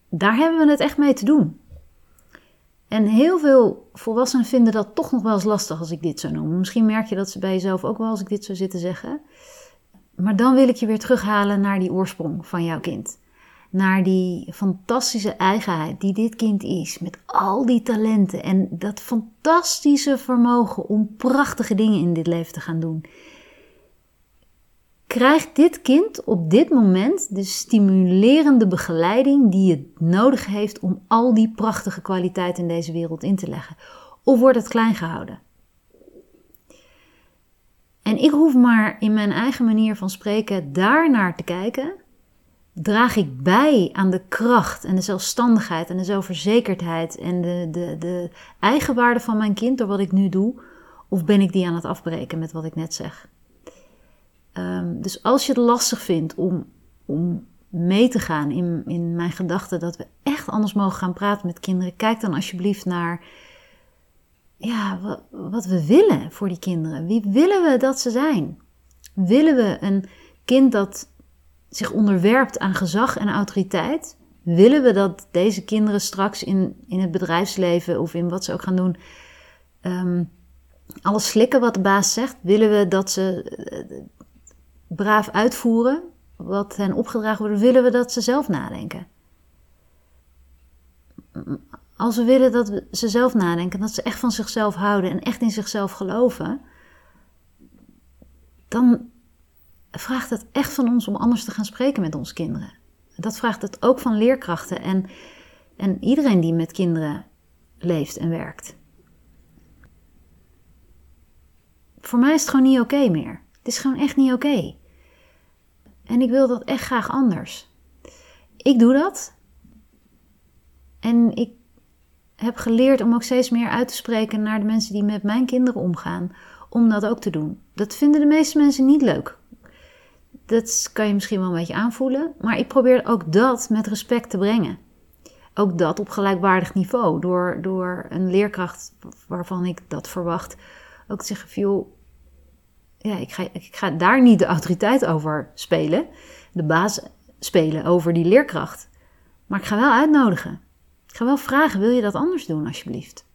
daar hebben we het echt mee te doen. En heel veel volwassenen vinden dat toch nog wel eens lastig als ik dit zo noem. Misschien merk je dat ze bij jezelf ook wel als ik dit zo zitten zeggen. Maar dan wil ik je weer terughalen naar die oorsprong van jouw kind. Naar die fantastische eigenheid die dit kind is, met al die talenten en dat fantastische vermogen om prachtige dingen in dit leven te gaan doen krijgt dit kind op dit moment de stimulerende begeleiding die het nodig heeft om al die prachtige kwaliteiten in deze wereld in te leggen? Of wordt het klein gehouden? En ik hoef maar in mijn eigen manier van spreken daarnaar te kijken. Draag ik bij aan de kracht en de zelfstandigheid en de zelfverzekerdheid en de, de, de eigenwaarde van mijn kind door wat ik nu doe? Of ben ik die aan het afbreken met wat ik net zeg? Ehm, dus als je het lastig vindt om, om mee te gaan in, in mijn gedachten dat we echt anders mogen gaan praten met kinderen, kijk dan alsjeblieft naar ja, wat, wat we willen voor die kinderen. Wie willen we dat ze zijn? Willen we een kind dat zich onderwerpt aan gezag en autoriteit? Willen we dat deze kinderen straks in, in het bedrijfsleven of in wat ze ook gaan doen, ehm, alles slikken wat de baas zegt? Willen we dat ze eh, braaf uitvoeren wat hen opgedragen wordt, willen we dat ze zelf nadenken. Als we willen dat ze zelf nadenken, dat ze echt van zichzelf houden en echt in zichzelf geloven, dan vraagt het echt van ons om anders te gaan spreken met onze kinderen. Dat vraagt het ook van leerkrachten en, en iedereen die met kinderen leeft en werkt. Voor mij is het gewoon niet oké meer. Het is gewoon echt niet oké. En ik wil dat echt graag anders. Ik doe dat. En ik heb geleerd om ook steeds meer uit te spreken naar de mensen die met mijn kinderen omgaan. Om dat ook te doen. Dat vinden de meeste mensen niet leuk. Dat kan je misschien wel een beetje aanvoelen. Maar ik probeer ook dat met respect te brengen. Ook dat op gelijkwaardig niveau. Door, door een leerkracht waarvan ik dat verwacht. Ook te zeggen, joh, ja, ik, ga, ik ga daar niet de autoriteit over spelen, de baas spelen over die leerkracht. Maar ik ga wel uitnodigen. Ik ga wel vragen: wil je dat anders doen, alsjeblieft?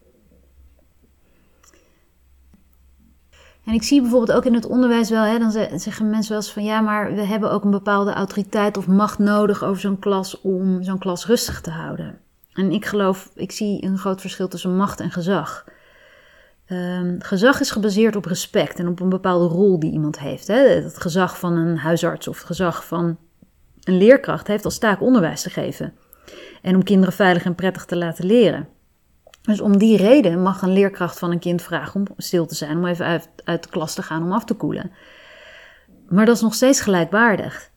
En ik zie bijvoorbeeld ook in het onderwijs wel, hè, dan zeggen mensen wel eens van ja, maar we hebben ook een bepaalde autoriteit of macht nodig over zo'n klas om zo'n klas rustig te houden. En ik geloof, ik zie een groot verschil tussen macht en gezag. Um, gezag is gebaseerd op respect en op een bepaalde rol die iemand heeft. Hè. Het gezag van een huisarts of het gezag van een leerkracht heeft als taak onderwijs te geven. En om kinderen veilig en prettig te laten leren. Dus om die reden mag een leerkracht van een kind vragen om stil te zijn, om even uit, uit de klas te gaan om af te koelen. Maar dat is nog steeds gelijkwaardig.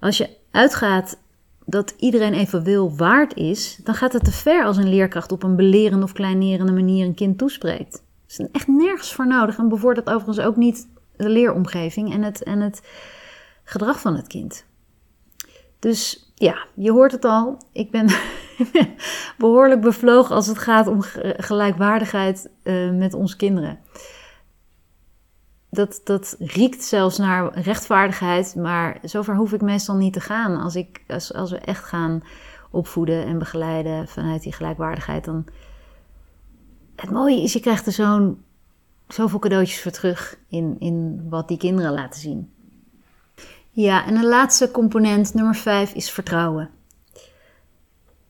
Als je uitgaat dat iedereen evenveel waard is, dan gaat het te ver als een leerkracht op een belerende of kleinerende manier een kind toespreekt. Er is echt nergens voor nodig en bevordert overigens ook niet de leeromgeving en het, en het gedrag van het kind. Dus ja, je hoort het al. Ik ben behoorlijk bevlogen als het gaat om gelijkwaardigheid uh, met onze kinderen. Dat, dat riekt zelfs naar rechtvaardigheid, maar zover hoef ik meestal niet te gaan. Als, ik, als, als we echt gaan opvoeden en begeleiden vanuit die gelijkwaardigheid, dan. Het mooie is, je krijgt er zo'n zoveel cadeautjes voor terug in, in wat die kinderen laten zien. Ja, en de laatste component, nummer 5, is vertrouwen.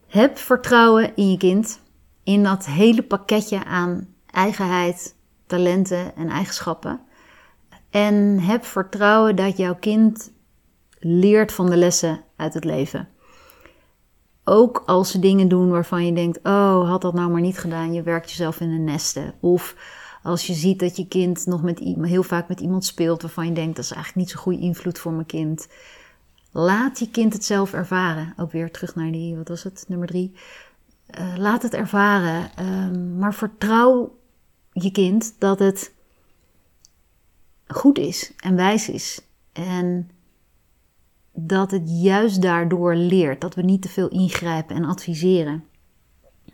Heb vertrouwen in je kind, in dat hele pakketje aan eigenheid, talenten en eigenschappen. En heb vertrouwen dat jouw kind leert van de lessen uit het leven. Ook als ze dingen doen waarvan je denkt: oh, had dat nou maar niet gedaan, je werkt jezelf in de nesten. Of als je ziet dat je kind nog met, heel vaak met iemand speelt waarvan je denkt: dat is eigenlijk niet zo'n goede invloed voor mijn kind. Laat je kind het zelf ervaren. Ook weer terug naar die, wat was het, nummer drie. Uh, laat het ervaren. Um, maar vertrouw je kind dat het goed is en wijs is. En dat het juist daardoor leert. Dat we niet te veel ingrijpen en adviseren.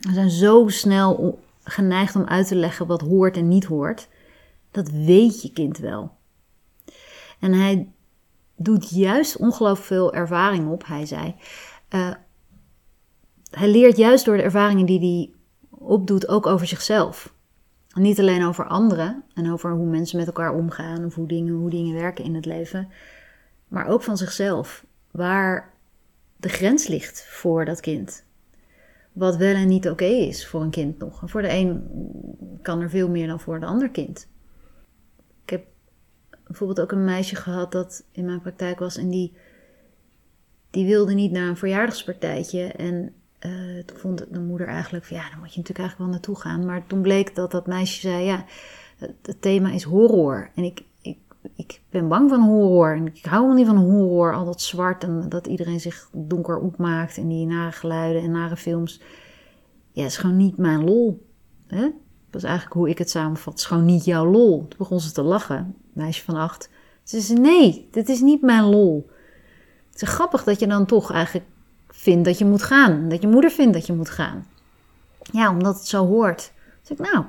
We zijn zo snel geneigd om uit te leggen wat hoort en niet hoort. Dat weet je kind wel. En hij doet juist ongelooflijk veel ervaring op, hij zei. Uh, hij leert juist door de ervaringen die hij opdoet ook over zichzelf. Niet alleen over anderen en over hoe mensen met elkaar omgaan of hoe dingen, hoe dingen werken in het leven, maar ook van zichzelf. Waar de grens ligt voor dat kind. Wat wel en niet oké is voor een kind nog. Voor de een kan er veel meer dan voor de ander kind. Ik heb bijvoorbeeld ook een meisje gehad dat in mijn praktijk was en die, die wilde niet naar een verjaardagspartijtje. En uh, toen vond de moeder eigenlijk van ja, dan moet je natuurlijk eigenlijk wel naartoe gaan. Maar toen bleek dat dat meisje zei ja, het, thema is horror. En ik, ik, ik ben bang van horror. En ik hou helemaal niet van horror, al dat zwart en dat iedereen zich donker opmaakt. En die nare geluiden en nare films. Ja, is gewoon niet mijn lol. Hè? Dat is eigenlijk hoe ik het samenvat. Is gewoon niet jouw lol. Toen begon ze te lachen, meisje van acht. Ze zei, nee, dit is niet mijn lol. Het is grappig dat je dan toch eigenlijk vindt dat je moet gaan. Dat je moeder vindt dat je moet gaan. Ja, omdat het zo hoort. Ik, nou,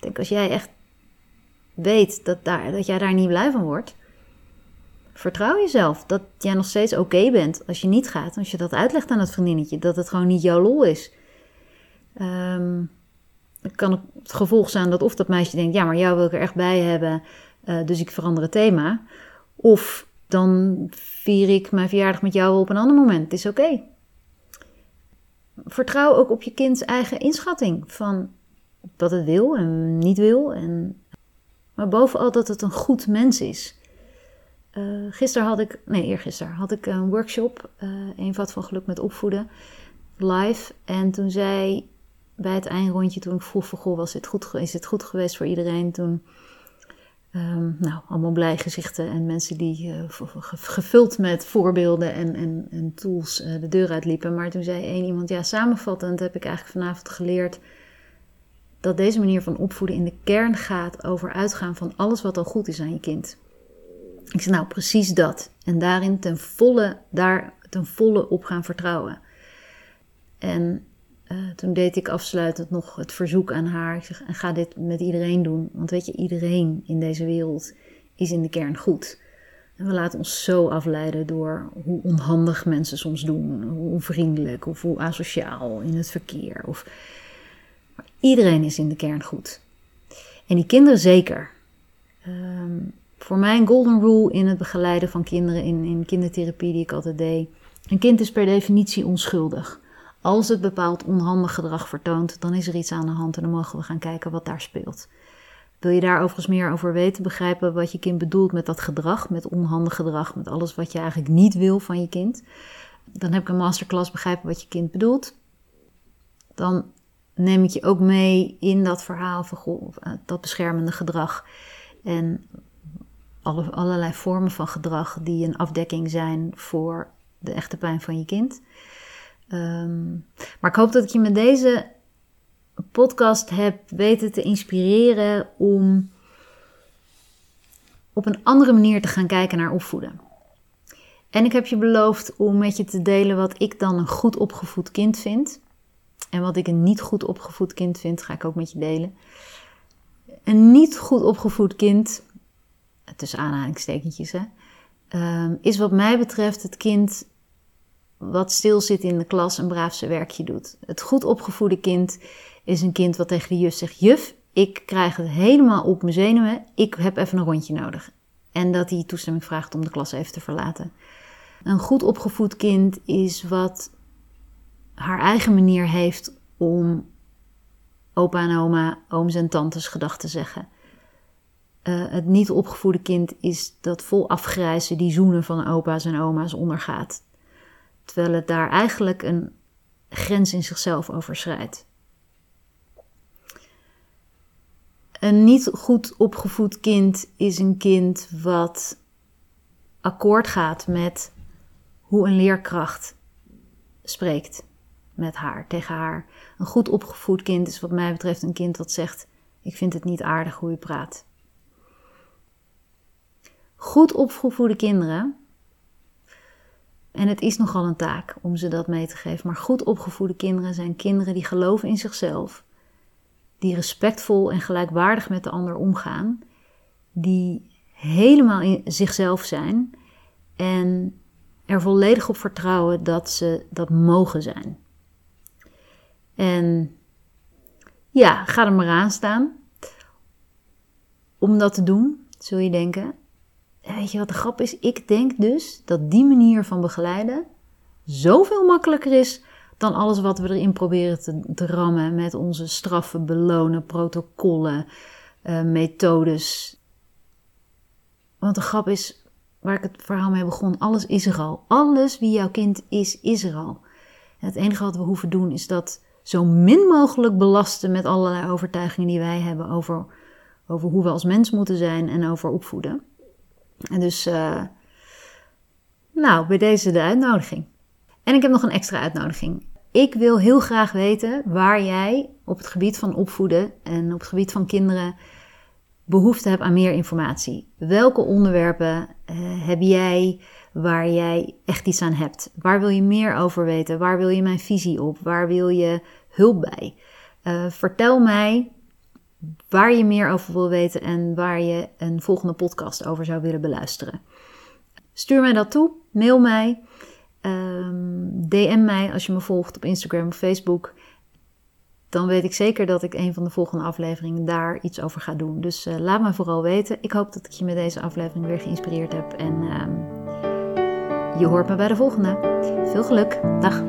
denk als jij echt weet dat, daar, dat jij daar niet blij van wordt, vertrouw jezelf dat jij nog steeds oké bent als je niet gaat. Als je dat uitlegt aan het vriendinnetje, dat het gewoon niet jouw lol is. Um, kan het gevolg zijn dat of dat meisje denkt, ja, maar jou wil ik er echt bij hebben, uh, dus ik verander het thema. Of dan vier ik mijn verjaardag met jou op een ander moment. Het is oké. Vertrouw ook op je kinds eigen inschatting van wat het wil en niet wil. En, maar bovenal dat het een goed mens is. Uh, gisteren had ik, nee eergisteren, had ik een workshop, uh, eenvoud van geluk met opvoeden, live. En toen zei bij het eindrondje, toen ik vroeg van goh, was dit goed, is het goed geweest voor iedereen? Toen Um, nou, allemaal blij gezichten en mensen die uh, gevuld met voorbeelden en, en, en tools uh, de deur uitliepen. Maar toen zei één iemand, ja, samenvattend heb ik eigenlijk vanavond geleerd dat deze manier van opvoeden in de kern gaat over uitgaan van alles wat al goed is aan je kind. Ik zei, nou, precies dat. En daarin ten volle, daar ten volle op gaan vertrouwen. En uh, toen deed ik afsluitend nog het verzoek aan haar. Ik zeg, ga dit met iedereen doen. Want weet je, iedereen in deze wereld is in de kern goed. En we laten ons zo afleiden door hoe onhandig mensen soms doen. Hoe onvriendelijk of hoe asociaal in het verkeer. Of... Iedereen is in de kern goed. En die kinderen zeker. Um, voor mij een golden rule in het begeleiden van kinderen in, in kindertherapie die ik altijd deed. Een kind is per definitie onschuldig. Als het bepaald onhandig gedrag vertoont, dan is er iets aan de hand en dan mogen we gaan kijken wat daar speelt. Wil je daar overigens meer over weten, begrijpen wat je kind bedoelt met dat gedrag, met onhandig gedrag, met alles wat je eigenlijk niet wil van je kind? Dan heb ik een masterclass begrijpen wat je kind bedoelt. Dan neem ik je ook mee in dat verhaal van eh, dat beschermende gedrag. En alle, allerlei vormen van gedrag die een afdekking zijn voor de echte pijn van je kind. Ehm, maar ik hoop dat ik je met deze podcast heb weten te inspireren om op een andere manier te gaan kijken naar opvoeden. En ik heb je beloofd om met je te delen wat ik dan een goed opgevoed kind vind. En wat ik een niet goed opgevoed kind vind, ga ik ook met je delen. Een niet goed opgevoed kind, tussen aanhalingstekentjes, hè, ehm, is wat mij betreft het kind wat stil zit in de klas en braaf zijn werkje doet. Het goed opgevoede kind is een kind wat tegen de juf zegt: Juf, ik krijg het helemaal op mijn zenuwen, ik heb even een rondje nodig. En dat hij toestemming vraagt om de klas even te verlaten. Een goed opgevoed kind is wat haar eigen manier heeft om opa en oma, ooms en tantes gedachten te zeggen. Uh, het niet opgevoede kind is dat vol afgrijzen die zoenen van opa's en oma's ondergaat. Terwijl het daar eigenlijk een grens in zichzelf overschrijdt. Een niet goed opgevoed kind is een kind wat akkoord gaat met hoe een leerkracht spreekt met haar, tegen haar. Een goed opgevoed kind is wat mij betreft een kind dat zegt: Ik vind het niet aardig hoe je praat. Goed opgevoede kinderen, en het is nogal een taak om ze dat mee te geven, maar goed opgevoede kinderen zijn kinderen die geloven in zichzelf, die respectvol en gelijkwaardig met de ander omgaan, die helemaal in zichzelf zijn en er volledig op vertrouwen dat ze dat mogen zijn. En ja, ga er maar aan staan. Om dat te doen, zul je denken. Weet je wat de grap is? Ik denk dus dat die manier van begeleiden zoveel makkelijker is dan alles wat we erin proberen te, te rammen met onze straffen, belonen, protocollen, uh, methodes. Want de grap is, waar ik het verhaal mee begon, alles is er al. Alles wie jouw kind is, is er al. En het enige wat we hoeven doen is dat zo min mogelijk belasten met allerlei overtuigingen die wij hebben over, over hoe we als mens moeten zijn en over opvoeden. En dus, uh, nou, bij deze de uitnodiging. En ik heb nog een extra uitnodiging. Ik wil heel graag weten waar jij op het gebied van opvoeden en op het gebied van kinderen behoefte hebt aan meer informatie. Welke onderwerpen uh, heb jij waar jij echt iets aan hebt? Waar wil je meer over weten? Waar wil je mijn visie op? Waar wil je hulp bij? Uh, vertel mij waar je meer over wil weten en waar je een volgende podcast over zou willen beluisteren. Stuur mij dat toe, mail mij, DM mij als je me volgt op Instagram of Facebook. Dan weet ik zeker dat ik een van de volgende afleveringen daar iets over ga doen. Dus uh, laat me vooral weten. Ik hoop dat ik je met deze aflevering weer geïnspireerd heb. En uh, je hoort me bij de volgende. Veel geluk. Dag.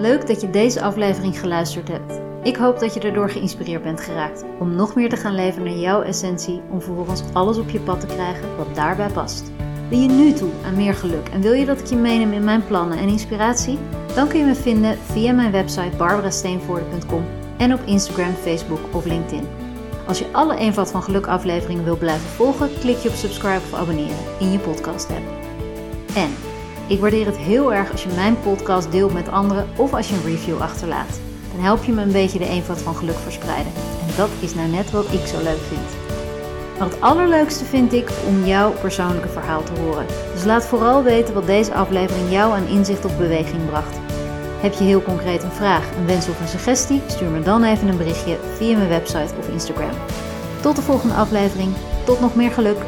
Leuk dat je deze aflevering geluisterd hebt. Ik hoop dat je erdoor geïnspireerd bent geraakt om nog meer te gaan leven naar jouw essentie, om vervolgens alles op je pad te krijgen wat daarbij past. Ben je nu toe aan meer geluk en wil je dat ik je meeneem in mijn plannen en inspiratie? Dan kun je me vinden via mijn website barbarasteenvoorde.com en op Instagram, Facebook of LinkedIn. Als je alle Eenvoud van Geluk afleveringen wil blijven volgen, klik je op subscribe of abonneren in je podcast app. En ik waardeer het heel erg als je mijn podcast deelt met anderen of als je een review achterlaat. Dan help je me een beetje de eenvoud van geluk verspreiden. En dat is nou net wat ik zo leuk vind. Maar het allerleukste vind ik om jouw persoonlijke verhaal te horen. Dus laat vooral weten wat deze aflevering jou aan inzicht of beweging bracht. Heb je heel concreet een vraag, een wens of een suggestie? Stuur me dan even een berichtje via mijn website of Instagram. Tot de volgende aflevering. Tot nog meer geluk.